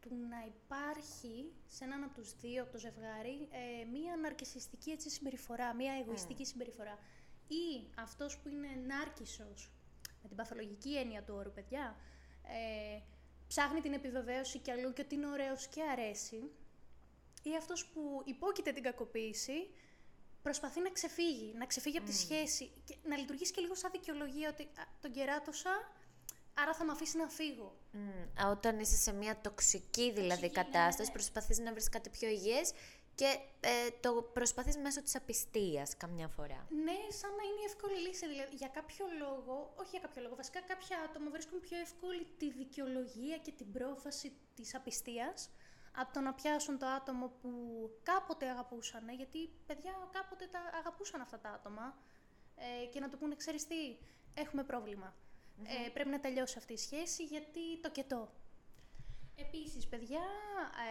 Speaker 2: του να υπάρχει σε έναν από τους δύο από το ζευγάρι ε, μία ναρκισιστική έτσι, συμπεριφορά, μία εγωιστική συμπεριφορά. Ή αυτός που είναι νάρκισσος, με την παθολογική έννοια του όρου, παιδιά, ε, ψάχνει την επιβεβαίωση κι αλλού και ότι είναι ωραίος και αρέσει. Ή αυτός που υπόκειται την κακοποίηση, προσπαθεί να ξεφύγει, να ξεφύγει από τη σχέση και να λειτουργήσει και λίγο σαν δικαιολογία ότι «Α, τον κεράτωσα, άρα θα με αφήσει να φύγω.
Speaker 1: Μμ, όταν είσαι σε μια τοξική δηλαδή
Speaker 2: Τοξική, ναι,
Speaker 1: κατάσταση,
Speaker 2: ναι.
Speaker 1: προσπαθείς να βρεις κάτι πιο υγιές και ε, το προσπαθείς μέσω της απιστίας καμιά φορά.
Speaker 2: Ναι, σαν να είναι η εύκολη λύση. Δηλαδή, για κάποιο λόγο, όχι για κάποιο λόγο, βασικά κάποια άτομα βρίσκουν πιο εύκολη τη δικαιολογία και την πρόφαση της απιστίας από το να πιάσουν το άτομο που κάποτε αγαπούσαν, γιατί παιδιά κάποτε τα αγαπούσαν αυτά τα άτομα ε, και να του πούνε, ξέρεις τι, έχουμε πρόβλημα. Ε, πρέπει να τελειώσει αυτή η σχέση γιατί το κετό. Επίσης, παιδιά,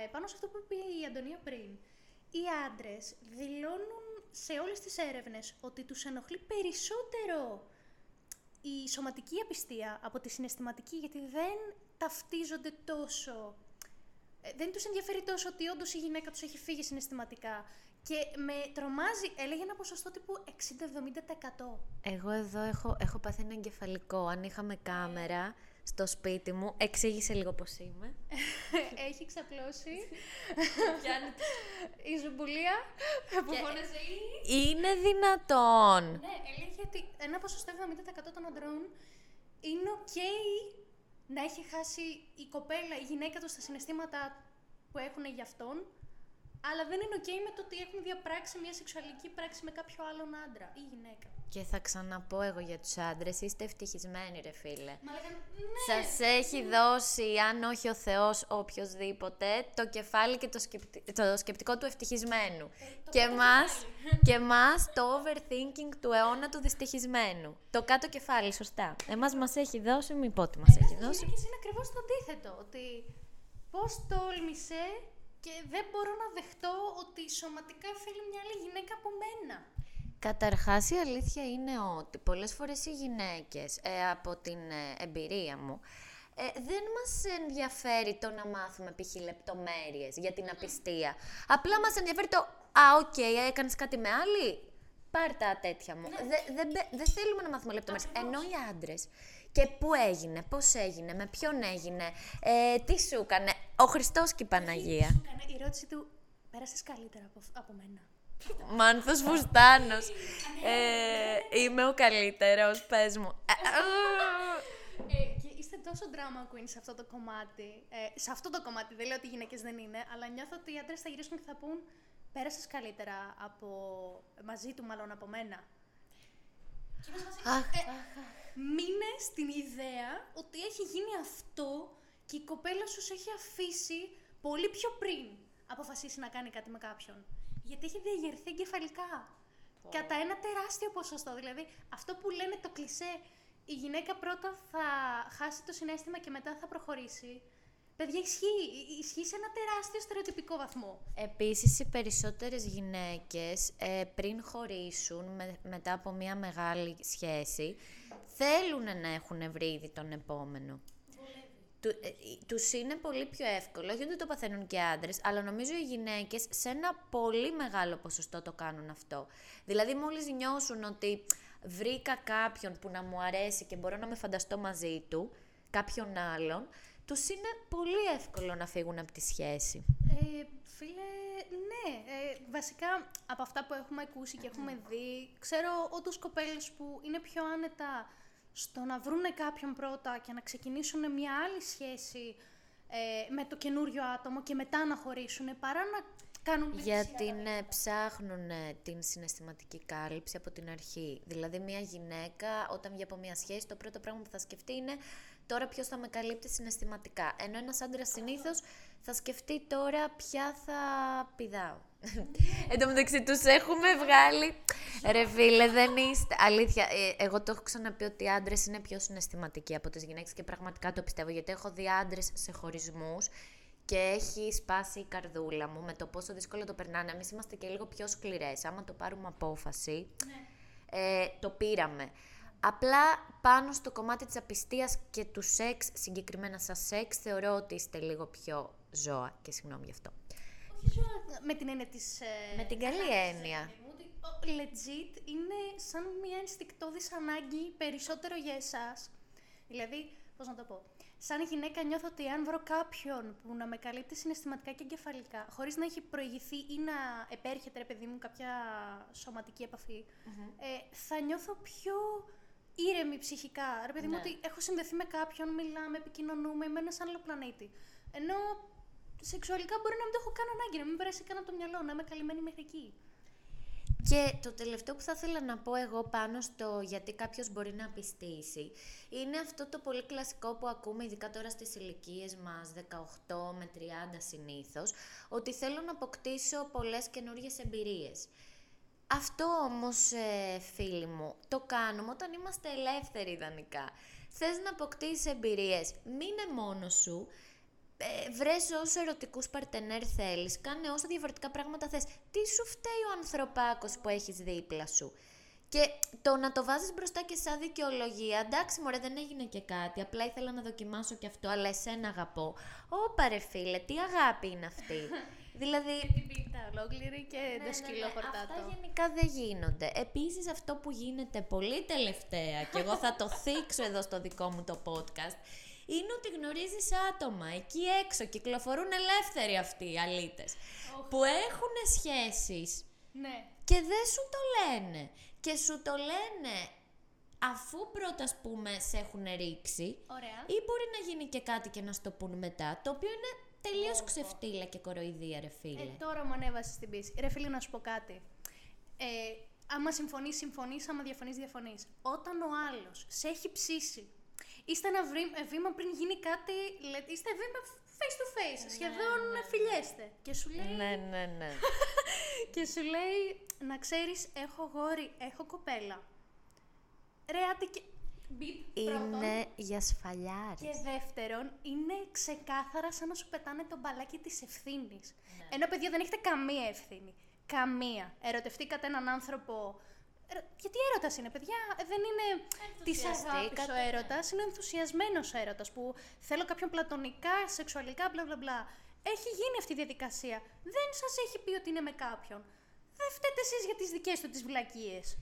Speaker 2: ε, πάνω σε αυτό που είπε η Αντωνία πριν, οι άντρες δηλώνουν σε όλες τις έρευνες ότι τους ενοχλεί περισσότερο η σωματική απιστία από τη συναισθηματική, γιατί δεν ταυτίζονται τόσο. ε, Δεν τους ενδιαφέρει τόσο ότι όντως η γυναίκα τους έχει φύγει συναισθηματικά. Και με τρομάζει, έλεγε ένα ποσοστό τύπου 60-70%.
Speaker 1: Εγώ εδώ έχω, έχω πάθει ένα εγκεφαλικό. Αν είχαμε κάμερα, στο σπίτι μου. Εξήγησε λίγο πώς είμαι. <laughs>
Speaker 2: Έχει ξαπλώσει. η ζουμπουλία που φώναζε
Speaker 1: Είναι δυνατόν.
Speaker 2: Ναι, έλεγε ότι ένα ποσοστό 70% των αντρών είναι ok να έχει χάσει η κοπέλα, η γυναίκα τους στα συναισθήματα που έχουν για αυτόν, αλλά δεν είναι ok με το ότι έχουν διαπράξει μια σεξουαλική πράξη με κάποιο άλλον άντρα ή γυναίκα.
Speaker 1: Και θα ξαναπώ εγώ για τους άντρες, είστε ευτυχισμένοι ρε φίλε.
Speaker 2: Μα λέγανε, ναι,
Speaker 1: Σας έχει δώσει, αν όχι ο Θεός, οποιοδήποτε, το κεφάλι και το, σκεπτι- το σκεπτικό του ευτυχισμένου. και, μας, και μας το overthinking του αιώνα του δυστυχισμένου. Το κάτω κεφάλι, σωστά. Εμάς μας έχει δώσει, μη πω τι μας έχει
Speaker 2: Οι
Speaker 1: δώσει.
Speaker 2: γυναίκες είναι ακριβώς το αντίθετο, ότι πώς τόλμησε και δεν μπορώ να δεχτώ ότι σωματικά θέλει μια άλλη γυναίκα από μένα.
Speaker 1: Καταρχάς η αλήθεια είναι ότι πολλές φορές οι γυναίκες, ε, από την ε, εμπειρία μου, ε, δεν μας ενδιαφέρει το να μάθουμε π.χ. λεπτομέρειες για την απιστία. Απλά μας ενδιαφέρει το «Α, οκ, έκανες κάτι με άλλη, πάρ' τα τέτοια μου». Δεν δεν μπε- δεν θέλουμε να μάθουμε λεπτομέρειες. Ενώ οι άντρες, και πού έγινε, πώς έγινε, με ποιον έγινε, ε, τι σου έκανε, ο Χριστός και η Παναγία.
Speaker 2: Σου έκανε η ερώτηση του, πέρασες καλύτερα από, από μένα.
Speaker 1: Μάνθος Φουστάνος. ε, είμαι ο καλύτερος, πες μου. Ε,
Speaker 2: Ε, και είστε τόσο drama queen σε αυτό το κομμάτι. Ε, σε αυτό το κομμάτι, δεν λέω ότι οι γυναίκες δεν είναι, αλλά νιώθω ότι οι άντρες θα γυρίσουν και θα πούν Πέρασες καλύτερα από. μαζί του, μάλλον από μένα. Και είναι σε φάση,
Speaker 1: Αχ,
Speaker 2: ε, μείνε στην ιδέα ότι έχει γίνει αυτό και η κοπέλα σου σε έχει αφήσει πολύ πιο πριν αποφασίσει να κάνει κάτι με κάποιον. Γιατί έχει διαγερθεί εγκεφαλικά. Κατά ένα τεράστιο ποσοστό. Δηλαδή, αυτό που λένε το κλισέ, η γυναίκα πρώτα θα χάσει το συνέστημα και μετά θα προχωρήσει. Παιδιά, ισχύει. Ι- Ισχύει σε ένα τεράστιο στερεοτυπικό βαθμό.
Speaker 1: Επίσης, οι περισσότερες γυναίκες ε, πριν χωρίσουν με- μετά από μια μεγάλη σχέση, θέλουν να έχουν βρει ήδη τον επόμενο. Του, ε, ε, τους είναι πολύ πιο εύκολο, όχι ότι το παθαίνουν και άντρες, αλλά νομίζω οι γυναίκες σε ένα πολύ μεγάλο ποσοστό το κάνουν αυτό. Δηλαδή μόλις νιώσουν ότι βρήκα κάποιον που να μου αρέσει και μπορώ να με φανταστώ μαζί του, κάποιον άλλον, τους είναι πολύ εύκολο να φύγουν από τη σχέση.
Speaker 2: Ε, φίλε, ναι. Ε, βασικά, από αυτά που έχουμε ακούσει και έχουμε δει, ξέρω όντως κοπέλες που είναι πιο άνετα στο να βρούνε κάποιον πρώτα και να ξεκινήσουν μια άλλη σχέση ε, με το καινούριο άτομο και μετά να χωρίσουν, παρά να κάνουν μια
Speaker 1: Γιατί ναι, ψάχνουν ε, την συναισθηματική κάλυψη από την αρχή. Δηλαδή, μια γυναίκα όταν βγει από μια σχέση, το πρώτο πράγμα που θα σκεφτεί είναι τώρα ποιος θα με καλύπτει συναισθηματικά. Ενώ ένας άντρας συνήθως θα σκεφτεί τώρα ποια θα πηδάω. Εν τω μεταξύ, τους έχουμε βγάλει. Ρε φίλε, δεν είστε. Αλήθεια, ε, εγώ το έχω ξαναπεί ότι οι άντρες είναι πιο συναισθηματικοί από τις γυναίκες και πραγματικά το πιστεύω. Γιατί έχω δει άντρες σε χωρισμούς και έχει σπάσει η καρδούλα μου με το πόσο δύσκολο το περνάνε. Εμείς είμαστε και λίγο πιο σκληρές. Άμα το πάρουμε απόφαση, ε, το πήραμε. Απλά πάνω στο κομμάτι της απιστίας και του σεξ, συγκεκριμένα σαν σεξ, θεωρώ ότι είστε λίγο πιο ζώα και συγγνώμη γι' αυτό.
Speaker 2: Όχι ζώα με την έννοια της... ε,
Speaker 1: Με την καλή
Speaker 2: αγάπης,
Speaker 1: έννοια.
Speaker 2: ρε παιδί μου, ότι, ο, legit είναι σαν μια ενστικτόδης ανάγκη περισσότερο για εσάς. Δηλαδή, πώς να το πω. Σαν γυναίκα νιώθω ότι αν βρω κάποιον που να με καλύπτει συναισθηματικά και εγκεφαλικά, χωρίς να έχει προηγηθεί ή να επέρχεται, ρε παιδί μου, κάποια σωματική επαφή, ε, θα νιώθω πιο ήρεμη ψυχικά. Ρε παιδί μου,
Speaker 1: Ναι.
Speaker 2: ότι έχω συνδεθεί με κάποιον, μιλάμε, επικοινωνούμε, είμαι ένας άλλο πλανήτη. Ενώ σεξουαλικά μπορεί να μην το έχω καν ανάγκη, να μην περάσει καν από το μυαλό, να είμαι καλυμμένη μέχρι εκεί.
Speaker 1: Και το τελευταίο που θα ήθελα να πω εγώ πάνω στο γιατί κάποιος μπορεί να πιστήσει είναι αυτό το πολύ κλασικό που ακούμε ειδικά τώρα στις ηλικίες μας 18 με 30 συνήθως ότι θέλω να αποκτήσω πολλές καινούργιες εμπειρίες. Αυτό όμως, ε, φίλοι μου, το κάνουμε όταν είμαστε ελεύθεροι ιδανικά. Θες να αποκτήσεις εμπειρίες, μείνε μόνος σου, ε, βρες όσο ερωτικούς παρτενέρ θέλεις, κάνε όσα διαφορετικά πράγματα θες. Τι σου φταίει ο ανθρωπάκος που έχεις δίπλα σου; Και το να το βάζεις μπροστά και σαν δικαιολογία, εντάξει μωρέ δεν έγινε και κάτι, απλά ήθελα να δοκιμάσω και αυτό, αλλά εσένα αγαπώ. Ωπα ρε φίλε, τι αγάπη είναι αυτή. <laughs> δηλαδή...
Speaker 2: Την πίτα ολόκληρη και το σκύλο
Speaker 1: Αυτά
Speaker 2: χορτάτο.
Speaker 1: γενικά δεν γίνονται. Επίσης αυτό που γίνεται πολύ τελευταία και εγώ θα το θίξω εδώ στο δικό μου το podcast είναι ότι γνωρίζεις άτομα εκεί έξω, κυκλοφορούν ελεύθεροι αυτοί οι αλήτες, που έχουν σχέσεις
Speaker 2: Ναι.
Speaker 1: και δεν σου το λένε. Και σου το λένε αφού πρώτα, ας πούμε, σε έχουν ρίξει,
Speaker 2: Ωραία.
Speaker 1: ή μπορεί να γίνει και κάτι και να σου το πούν μετά, το οποίο είναι τελείως ξεφτύλα και κοροϊδία, ρε φίλε.
Speaker 2: Ε, τώρα μου ανέβασες την πίση. Ρε φίλε, να σου πω κάτι. Ε, άμα συμφωνείς, συμφωνείς. Άμα διαφωνείς, διαφωνείς. Όταν ο άλλος σε έχει ψήσει, είστε ένα βρή- ε, βήμα πριν γίνει κάτι. Λέτε, είστε βήμα face to face. σχεδόν φιλιέστε. Και σου λέει.
Speaker 1: Ναι, ναι, ναι. <laughs>
Speaker 2: Και σου λέει, να ξέρεις, έχω γόρι, έχω κοπέλα. Ρε, άντε και... Μπιπ, πρώτον.
Speaker 1: είναι για σφαλιάρες.
Speaker 2: Και δεύτερον, είναι ξεκάθαρα σαν να σου πετάνε το μπαλάκι της ευθύνης. Ενώ, παιδιά, δεν έχετε καμία ευθύνη. Καμία. Ερωτευτήκατε έναν άνθρωπο... Ε, Γιατί έρωτας είναι, παιδιά, Ε, δεν είναι της αγάπης ο
Speaker 1: Ενθουσιαστήκατε,
Speaker 2: έρωτας, είναι ενθουσιασμένος έρωτας που θέλω κάποιον πλατωνικά, σεξουαλικά, μπλα μπλα μπλα. Έχει γίνει αυτή η διαδικασία. Δεν σας έχει πει ότι είναι με κάποιον. Δεν φταίτε εσείς για τις δικές του τις βλακίες.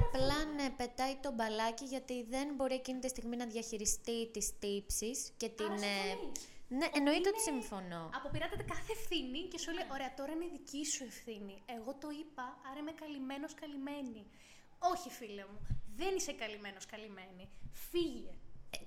Speaker 1: Απλά ναι, πετάει το μπαλάκι γιατί δεν μπορεί εκείνη τη στιγμή να διαχειριστεί τις τύψεις και την... ε,
Speaker 2: συμφωνείς.
Speaker 1: Ναι, εννοείται ότι συμφωνώ.
Speaker 2: Αποπειράτεται κάθε ευθύνη και σου λέει: Ωραία, τώρα είναι δική σου ευθύνη. Εγώ το είπα, άρα είμαι καλυμμένος, καλυμμένη. Όχι, φίλε μου, δεν είσαι καλυμμένος, καλυμμένη. Φύγε.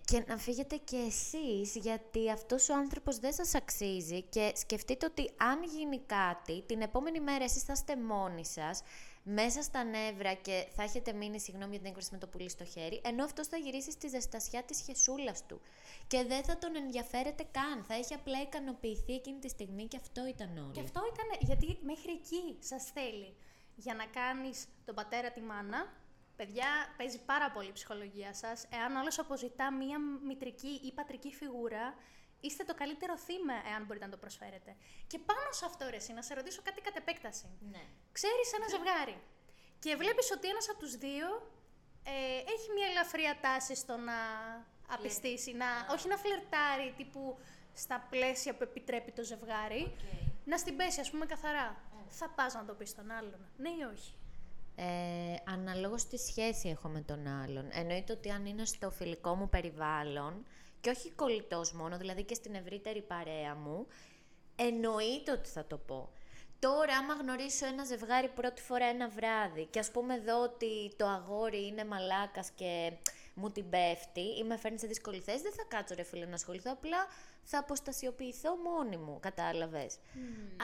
Speaker 1: Και να φύγετε και εσείς, γιατί αυτός ο άνθρωπος δεν σας αξίζει και σκεφτείτε ότι αν γίνει κάτι, την επόμενη μέρα εσείς θα είστε μόνοι σας, μέσα στα νεύρα και θα έχετε μείνει, συγγνώμη για την έκφραση με το πουλί στο χέρι, ενώ αυτός θα γυρίσει στη ζεστασιά της χεσούλας του. Και δεν θα τον ενδιαφέρεται καν, θα έχει απλά ικανοποιηθεί εκείνη τη στιγμή και αυτό ήταν όλο.
Speaker 2: Και αυτό ήταν γιατί μέχρι εκεί σας θέλει. Για να κάνεις τον πατέρα τη μάνα, παιδιά, παίζει πάρα πολύ η ψυχολογία σας. Εάν άλλο αποζητά μία μητρική ή πατρική φιγούρα, είστε το καλύτερο θύμα, εάν μπορείτε να το προσφέρετε. Και πάνω σε αυτό, ρε, εσύ, να σε ρωτήσω κάτι κατ' επέκταση.
Speaker 1: Ναι.
Speaker 2: Ξέρεις ένα ζευγάρι και βλέπεις ότι ένας από τους δύο ε, έχει μια ελαφρία τάση στο να απιστήσει, να, όχι να φλερτάρει τύπου στα πλαίσια που επιτρέπει το ζευγάρι, να στην πέσει ας πούμε καθαρά. Θα πας να το πεις στον άλλον, ναι ή όχι;
Speaker 1: Ε, αναλόγως τη σχέση έχω με τον άλλον. Εννοείται ότι αν είναι στο φιλικό μου περιβάλλον και όχι κολλητός μόνο, δηλαδή και στην ευρύτερη παρέα μου, εννοείται ότι θα το πω. Τώρα, άμα γνωρίσω ένα ζευγάρι πρώτη φορά ένα βράδυ και ας πούμε εδώ ότι το αγόρι είναι μαλάκας και μου την πέφτει ή με φέρνει σε δύσκολη θέση, δεν θα κάτσω ρε φίλε να ασχοληθώ, απλά θα αποστασιοποιηθώ μόνη μου, κατάλαβες.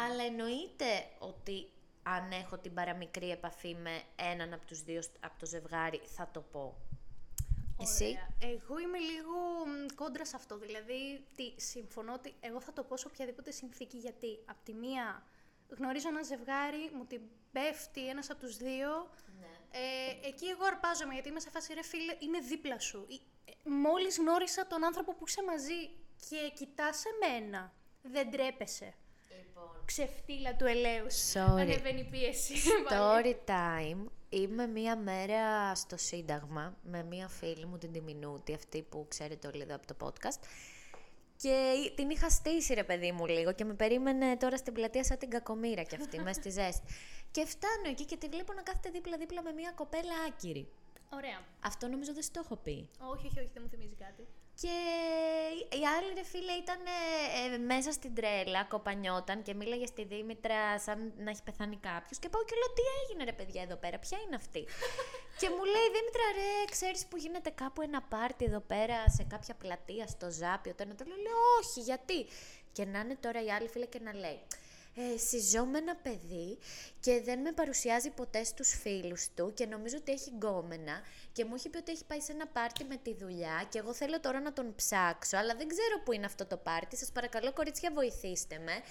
Speaker 1: Αλλά εννοείται ότι αν έχω την παραμικρή επαφή με έναν από τους δύο από το ζευγάρι, θα το πω. Εσύ;
Speaker 2: Ωραία. Εγώ είμαι λίγο μ, κόντρα σε αυτό. Δηλαδή, τι, συμφωνώ ότι εγώ θα το πω σε οποιαδήποτε συνθήκη. Γιατί, απ' τη μία, γνωρίζω ένα ζευγάρι, μου την πέφτει ένας από τους δύο. Ε, εκεί εγώ αρπάζομαι, γιατί είμαι σε φάση, ρε φίλε, είναι δίπλα σου. Ε, ε, Μόλις γνώρισα τον άνθρωπο που είσαι μαζί και κοιτάς εμένα, δεν τρέπεσαι.
Speaker 1: Λοιπόν.
Speaker 2: Ξεφτύλα του ελαίου.
Speaker 1: Sorry.
Speaker 2: Ανεβαίνει η πίεση.
Speaker 1: Story time. Είμαι μία μέρα στο Σύνταγμα με μία φίλη μου, την Τιμινούτη, αυτή που ξέρετε όλοι εδώ από το podcast. Και την είχα στήσει ρε παιδί μου λίγο και με περίμενε τώρα στην πλατεία σαν την κακομήρα κι αυτή, <laughs> μέσα στη ζέστη. Και φτάνω εκεί και τη βλέπω να κάθεται δίπλα-δίπλα με μία κοπέλα άκυρη.
Speaker 2: Ωραία.
Speaker 1: Αυτό νομίζω δεν στο έχω πει.
Speaker 2: Όχι, όχι, όχι, δεν μου θυμίζει κάτι.
Speaker 1: Και η άλλη ρε φίλε ήταν ε, μέσα στην τρέλα, κοπανιόταν και μίλαγε στη Δήμητρα σαν να έχει πεθάνει κάποιος. Και πάω και λέω: Τι έγινε ρε παιδιά εδώ πέρα, ποια είναι αυτή; <laughs> και μου λέει: Δήμητρα, ρε, ξέρεις που γίνεται κάπου ένα πάρτι εδώ πέρα σε κάποια πλατεία στο Ζάπιο. Το ένα το λέω: Λέω, Όχι, γιατί; Και να είναι τώρα η άλλη φίλε και να λέει: ε, συζώ με ένα παιδί και δεν με παρουσιάζει ποτέ στους φίλους του και νομίζω ότι έχει γκόμενα και μου έχει πει ότι έχει πάει σε ένα πάρτι με τη δουλειά και εγώ θέλω τώρα να τον ψάξω αλλά δεν ξέρω που είναι αυτό το πάρτι, σας παρακαλώ κορίτσια βοηθήστε με.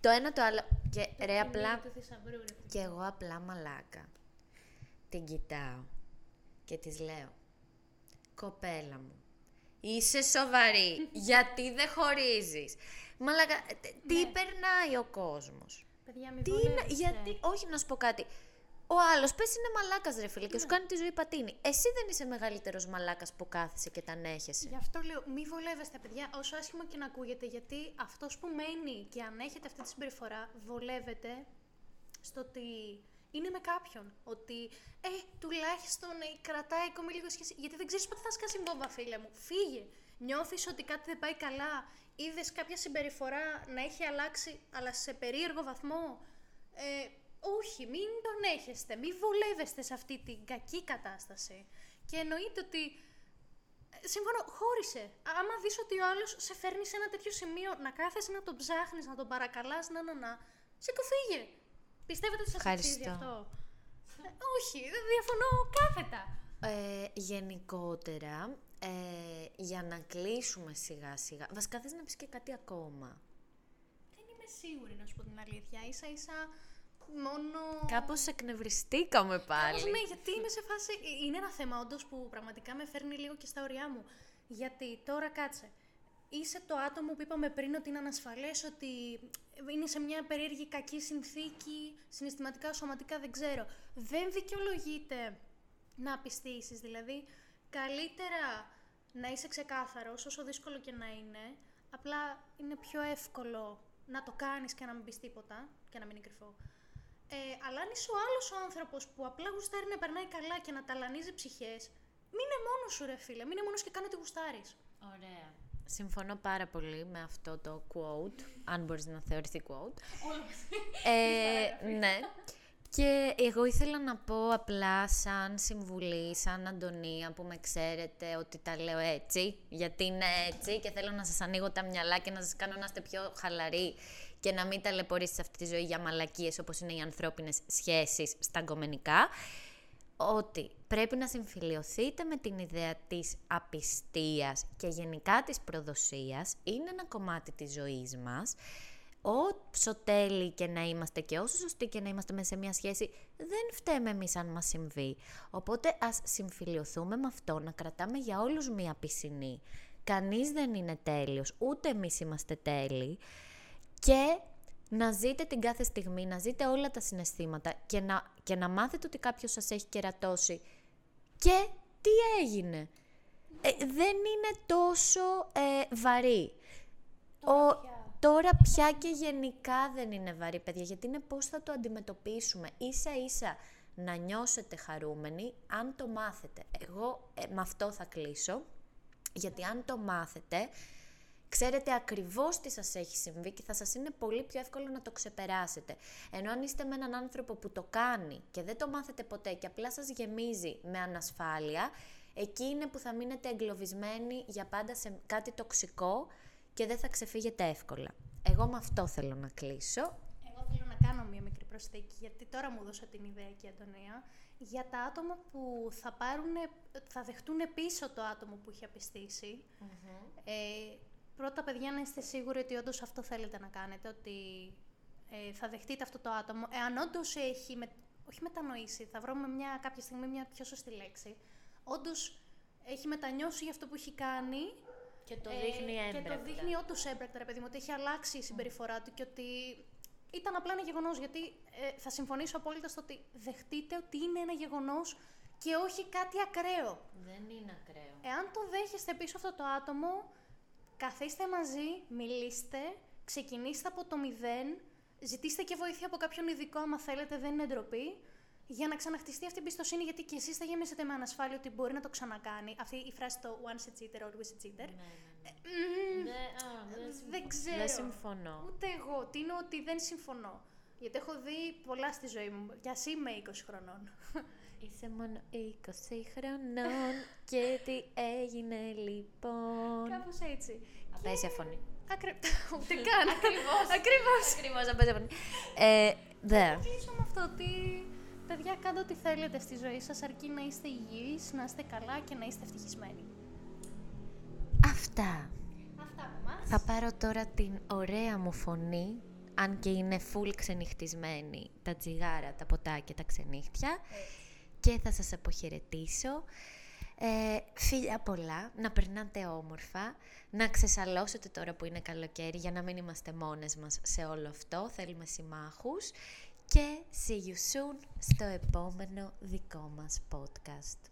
Speaker 1: Το ένα το άλλο και ρε απλά
Speaker 2: Του θησαυρού, ρε.
Speaker 1: και εγώ απλά μαλάκα την κοιτάω και της λέω «Κοπέλα μου, είσαι σοβαρή, <laughs> γιατί δεν χωρίζεις». Μαλάκα, τ- τι περνάει ο κόσμος;
Speaker 2: Παιδιά, μην
Speaker 1: Τι είναι,
Speaker 2: βολεύεστε.
Speaker 1: γιατί, όχι να σου πω κάτι. Ο άλλος πες είναι μαλάκας, ρε φίλε, και σου κάνει τη ζωή πατίνη. Εσύ δεν είσαι μεγαλύτερος μαλάκας που κάθεσαι και τα ανέχεσαι.
Speaker 2: Γι' αυτό λέω, μη βολεύεστε, παιδιά, όσο άσχημα και να ακούγεται, γιατί αυτός που μένει και αν έχετε αυτή τη συμπεριφορά, βολεύεται στο ότι είναι με κάποιον. Ότι, ε, τουλάχιστον ε, κρατάει ακόμη λίγο σχέση. Γιατί δεν ξέρεις πότε θα σκάσει μπόμπα, φίλε μου. Φύγε. νιώθεις ότι κάτι δεν πάει καλά, είδες κάποια συμπεριφορά να έχει αλλάξει, αλλά σε περίεργο βαθμό, ε, όχι, μην τον έχεστε, μην βολεύεστε σε αυτή την κακή κατάσταση. Και εννοείται ότι, ε, σύμφωνο, χώρισε. Άμα δεις ότι ο άλλος σε φέρνει σε ένα τέτοιο σημείο, να κάθεσαι να τον ψάχνεις, να τον παρακαλάς, να, να, να, σηκωθήγε. Πιστεύετε ότι σας αξίζει αυτό; Ε, όχι, διαφωνώ κάθετα.
Speaker 1: Ε, γενικότερα, ε, για να κλείσουμε σιγά σιγά, βασικά θες να πεις και κάτι ακόμα;
Speaker 2: Δεν είμαι σίγουρη να σου πω την αλήθεια. Ίσα ίσα μόνο...
Speaker 1: Κάπως εκνευριστήκαμε πάλι.
Speaker 2: Κάπως, ναι, γιατί είμαι σε φάση... Είναι ένα θέμα όντως που πραγματικά με φέρνει λίγο και στα ωριά μου. Γιατί τώρα κάτσε. Είσαι το άτομο που είπαμε πριν ότι είναι ανασφαλές, ότι είναι σε μια περίεργη κακή συνθήκη, συναισθηματικά, σωματικά, δεν ξέρω. Δεν δικαιολογείται να πιστήσεις, δηλαδή καλύτερα να είσαι ξεκάθαρος, όσο δύσκολο και να είναι, απλά είναι πιο εύκολο να το κάνεις και να μην πεις τίποτα και να μην είναι κρυφό. Ε, αλλά αν είσαι ο άλλος ο άνθρωπος που απλά γουστάρει να περνάει καλά και να ταλανίζει ψυχές, μείνε μόνος σου ρε φίλε, μείνε μόνος και κάνε τι γουστάρεις.
Speaker 1: Ωραία. Συμφωνώ πάρα πολύ με αυτό το quote, αν μπορείς να θεωρηθεί quote. ε, ναι. Και εγώ ήθελα να πω απλά σαν συμβουλή, σαν Αντωνία που με ξέρετε ότι τα λέω έτσι, γιατί είναι έτσι και θέλω να σας ανοίγω τα μυαλά και να σας κάνω να είστε πιο χαλαροί και να μην ταλαιπωρήσετε σε αυτή τη ζωή για μαλακίες όπως είναι οι ανθρώπινες σχέσεις στα γκομενικά, ότι πρέπει να συμφιλειωθείτε με την ιδέα της απιστίας και γενικά της προδοσίας, είναι ένα κομμάτι της ζωής μας, όσο τέλει και να είμαστε και όσο σωστοί και να είμαστε μέσα σε μια σχέση, δεν φταίμε εμείς αν μας συμβεί. Οπότε ας συμφιλειωθούμε με αυτό, να κρατάμε για όλους μία πισινή. Κανείς δεν είναι τέλειος, ούτε εμείς είμαστε τέλειοι. Και να ζείτε την κάθε στιγμή, να ζείτε όλα τα συναισθήματα και να, και να μάθετε ότι κάποιος σας έχει κερατώσει. Και τι έγινε; Ε, δεν είναι τόσο ε, βαρύ. Ο, Τώρα πια και γενικά δεν είναι βαρύ, παιδιά, γιατί είναι πώς θα το αντιμετωπίσουμε. Ίσα ίσα να νιώσετε χαρούμενοι αν το μάθετε. Εγώ ε, με αυτό θα κλείσω, γιατί αν το μάθετε, ξέρετε ακριβώς τι σας έχει συμβεί και θα σας είναι πολύ πιο εύκολο να το ξεπεράσετε. Ενώ αν είστε με έναν άνθρωπο που το κάνει και δεν το μάθετε ποτέ και απλά σας γεμίζει με ανασφάλεια, εκεί είναι που θα μείνετε εγκλωβισμένοι για πάντα σε κάτι τοξικό και δεν θα ξεφύγετε εύκολα. Εγώ με αυτό θέλω να κλείσω.
Speaker 2: Εγώ θέλω να κάνω μία μικρή προσθήκη, γιατί τώρα μου δώσα την ιδέα και η Αντωνία, για τα άτομα που θα, πάρουν, θα δεχτούν πίσω το άτομο που έχει Ε, πρώτα, παιδιά, να είστε σίγουροι ότι όντως αυτό θέλετε να κάνετε, ότι ε, θα δεχτείτε αυτό το άτομο. Εάν όντως έχει, με, όχι μετανοήσει, θα βρούμε μια, κάποια στιγμή μια πιο σωστή λέξη, όντως έχει μετανιώσει για αυτό που έχει κάνει
Speaker 1: και το δείχνει ε, έμπρακτα.
Speaker 2: Και το δείχνει όντως έμπρακτα, ρε παιδί μου, ότι έχει αλλάξει η συμπεριφορά του και ότι ήταν απλά ένα γεγονός. Γιατί ε, θα συμφωνήσω απόλυτα στο ότι δεχτείτε ότι είναι ένα γεγονός και όχι κάτι ακραίο.
Speaker 1: Δεν είναι ακραίο.
Speaker 2: Εάν το δέχεστε πίσω αυτό το άτομο, καθίστε μαζί, μιλήστε, ξεκινήστε από το μηδέν, ζητήστε και βοήθεια από κάποιον ειδικό άμα θέλετε, δεν είναι ντροπή για να ξαναχτιστεί αυτή η εμπιστοσύνη, γιατί και εσείς θα γεμίσετε με ανασφάλεια ότι μπορεί να το ξανακάνει. Αυτή η φράση το once a cheater, always a cheater. Ναι,
Speaker 1: ναι, ναι.
Speaker 2: Ε, δεν ξέρω.
Speaker 1: Δεν συμφωνώ.
Speaker 2: Ούτε εγώ. Τι είναι ότι δεν συμφωνώ. Γιατί έχω δει πολλά στη ζωή μου. Κι α είμαι 20 χρονών. <laughs>
Speaker 1: Είσαι μόνο 20 χρονών και τι έγινε λοιπόν;
Speaker 2: Κάπως έτσι.
Speaker 1: Απέσια φωνή.
Speaker 2: Ακρι... <laughs> Ούτε καν. <laughs>
Speaker 1: Ακριβώς.
Speaker 2: Ακριβώς.
Speaker 1: Ακριβώς, απέσια φωνή. Ε,
Speaker 2: Θα κλείσω με αυτό ότι παιδιά, κάντε ό,τι θέλετε στη ζωή σας, αρκεί να είστε υγιείς, να είστε καλά και να είστε ευτυχισμένοι.
Speaker 1: Αυτά.
Speaker 2: Αυτά από μας.
Speaker 1: Θα πάρω τώρα την ωραία μου φωνή, αν και είναι full ξενυχτισμένη, τα τσιγάρα, τα ποτάκια, τα ξενύχτια. Και θα σας αποχαιρετήσω. Ε, φίλια πολλά, να περνάτε όμορφα, να ξεσαλώσετε τώρα που είναι καλοκαίρι για να μην είμαστε μόνες μας σε όλο αυτό, θέλουμε συμμάχους και see you soon στο επόμενο δικό μας podcast.